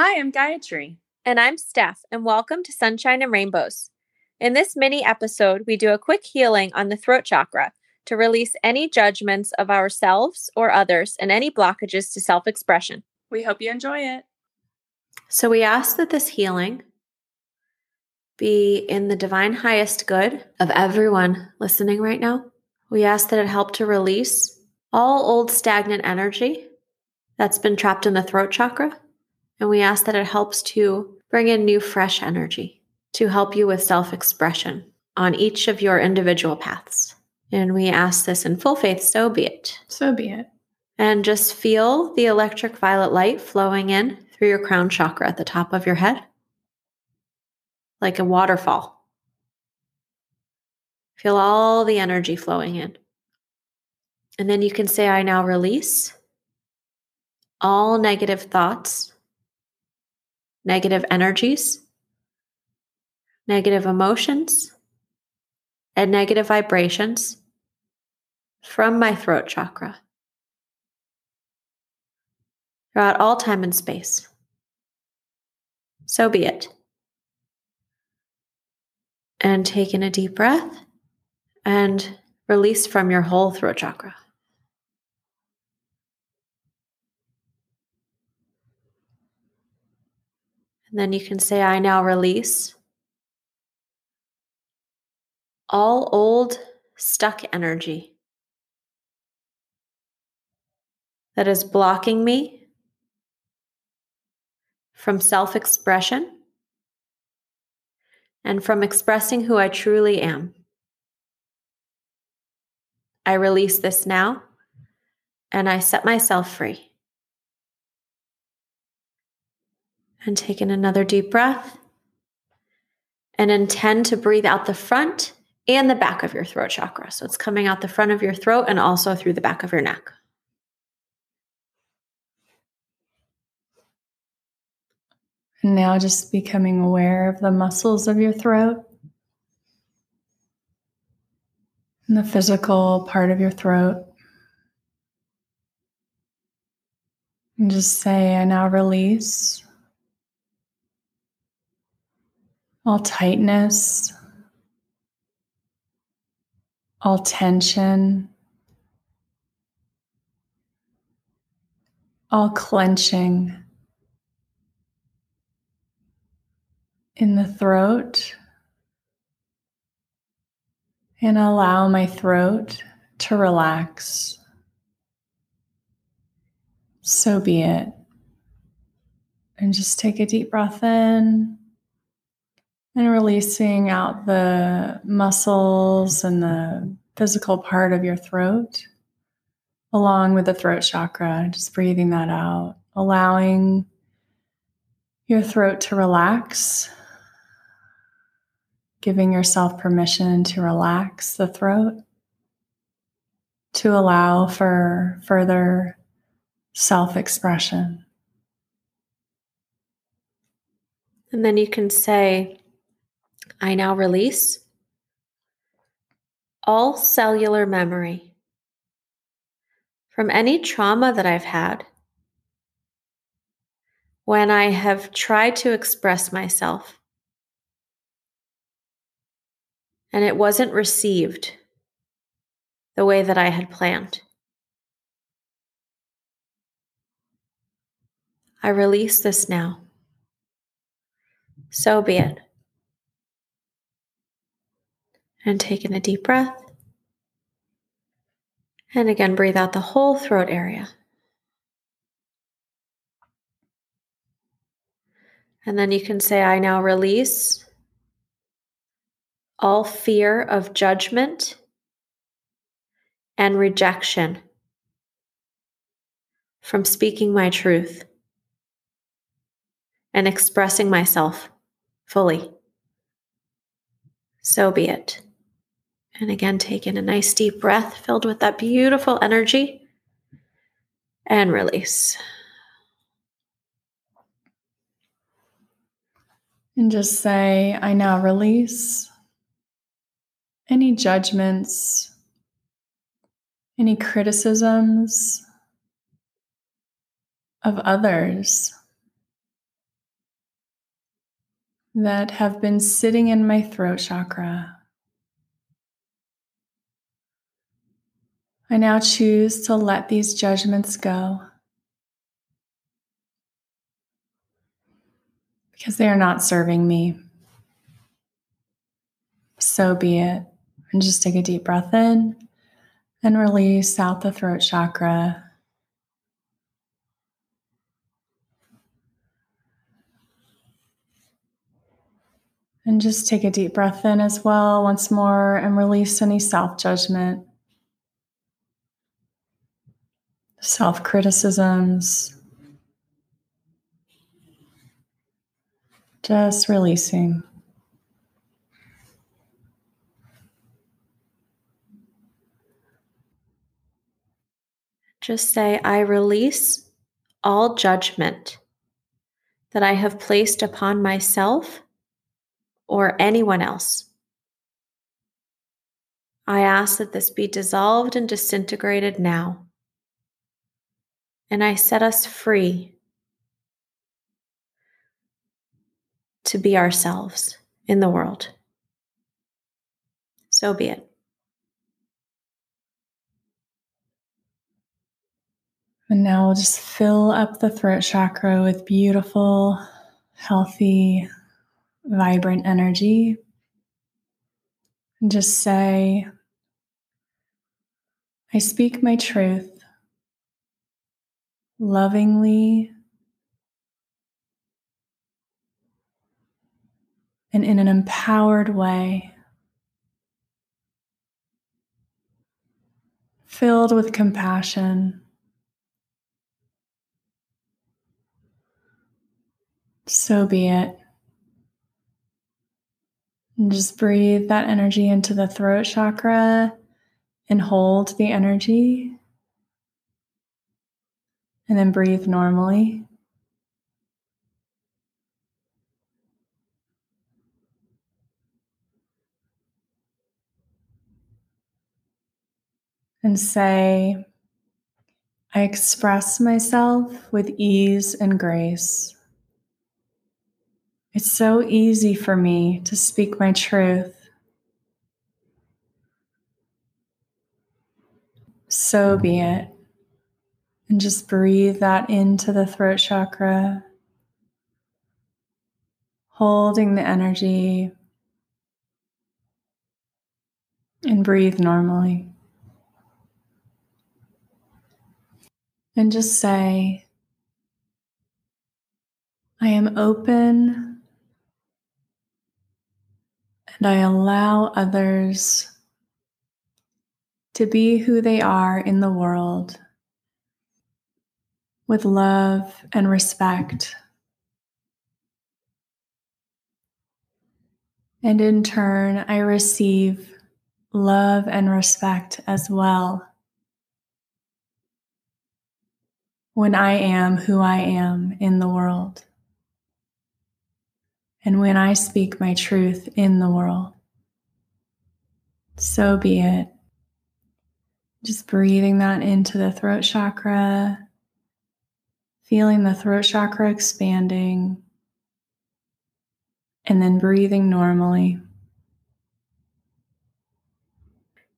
Hi, I'm Gayatri. And I'm Steph, and welcome to Sunshine and Rainbows. In this mini episode, we do a quick healing on the throat chakra to release any judgments of ourselves or others and any blockages to self expression. We hope you enjoy it. So, we ask that this healing be in the divine highest good of everyone listening right now. We ask that it help to release all old stagnant energy that's been trapped in the throat chakra. And we ask that it helps to bring in new, fresh energy to help you with self expression on each of your individual paths. And we ask this in full faith, so be it. So be it. And just feel the electric violet light flowing in through your crown chakra at the top of your head, like a waterfall. Feel all the energy flowing in. And then you can say, I now release all negative thoughts, negative energies, negative emotions, and negative vibrations from my throat chakra throughout all time and space. So be it. And take in a deep breath and release from your whole throat chakra. And then you can say, I now release all old stuck energy that is blocking me from self expression and from expressing who I truly am. I release this now and I set myself free. And take in another deep breath and intend to breathe out the front and the back of your throat chakra. So it's coming out the front of your throat and also through the back of your neck. And now just becoming aware of the muscles of your throat and the physical part of your throat. And just say, I now release all tightness, all tension, all clenching in the throat. And allow my throat to relax. So be it. And just take a deep breath in and releasing out the muscles and the physical part of your throat, along with the throat chakra, just breathing that out, allowing your throat to relax, giving yourself permission to relax the throat, to allow for further self expression. And then you can say, I now release all cellular memory from any trauma that I've had when I have tried to express myself and it wasn't received the way that I had planned. I release this now. So be it and take in a deep breath. And again, breathe out the whole throat area. And then you can say, I now release all fear of judgment and rejection from speaking my truth and expressing myself fully. So be it. And again, take in a nice deep breath filled with that beautiful energy and release. And just say, I now release any judgments, any criticisms of others that have been sitting in my throat chakra. I now choose to let these judgments go because they are not serving me. So be it. And just take a deep breath in and release out the throat chakra. And just take a deep breath in as well, once more, and release any self judgment, self criticisms. Just releasing. Just say, I release all judgment that I have placed upon myself or anyone else. I ask that this be dissolved and disintegrated now. And I set us free to be ourselves in the world. So be it. And now we'll just fill up the throat chakra with beautiful, healthy, vibrant energy. And just say, I speak my truth lovingly and in an empowered way, filled with compassion. So be it. And just breathe that energy into the throat chakra and hold the energy. And then breathe normally. And say, I express myself with ease and grace. It's so easy for me to speak my truth. So be it. And just breathe that into the throat chakra, holding the energy, and breathe normally. And just say, I am open and I allow others to be who they are in the world with love and respect. And in turn, I receive love and respect as well when I am who I am in the world and when I speak my truth in the world. So be it. Just breathing that into the throat chakra, feeling the throat chakra expanding, and then breathing normally.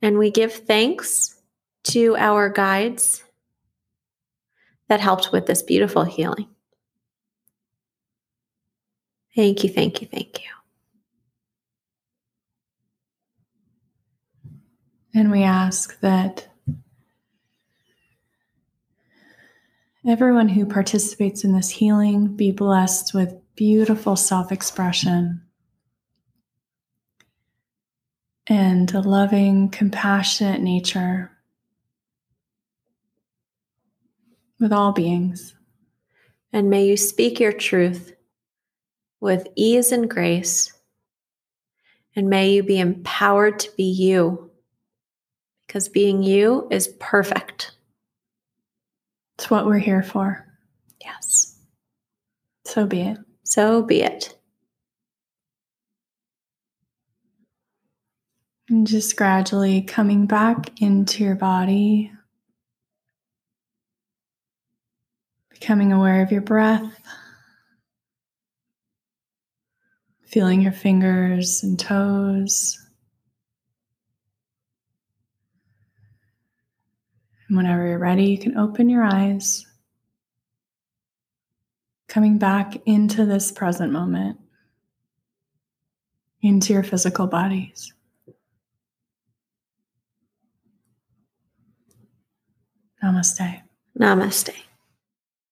And we give thanks to our guides that helped with this beautiful healing. Thank you, thank you, thank you. And we ask that everyone who participates in this healing be blessed with beautiful self expression and a loving, compassionate nature with all beings. And may you speak your truth with ease and grace. And may you be empowered to be you, because being you is perfect. It's what we're here for. Yes. So be it. So be it. And just gradually coming back into your body, becoming aware of your breath. feeling your fingers and toes. Whenever you're ready, you can open your eyes, coming back into this present moment, into your physical bodies. Namaste. Namaste.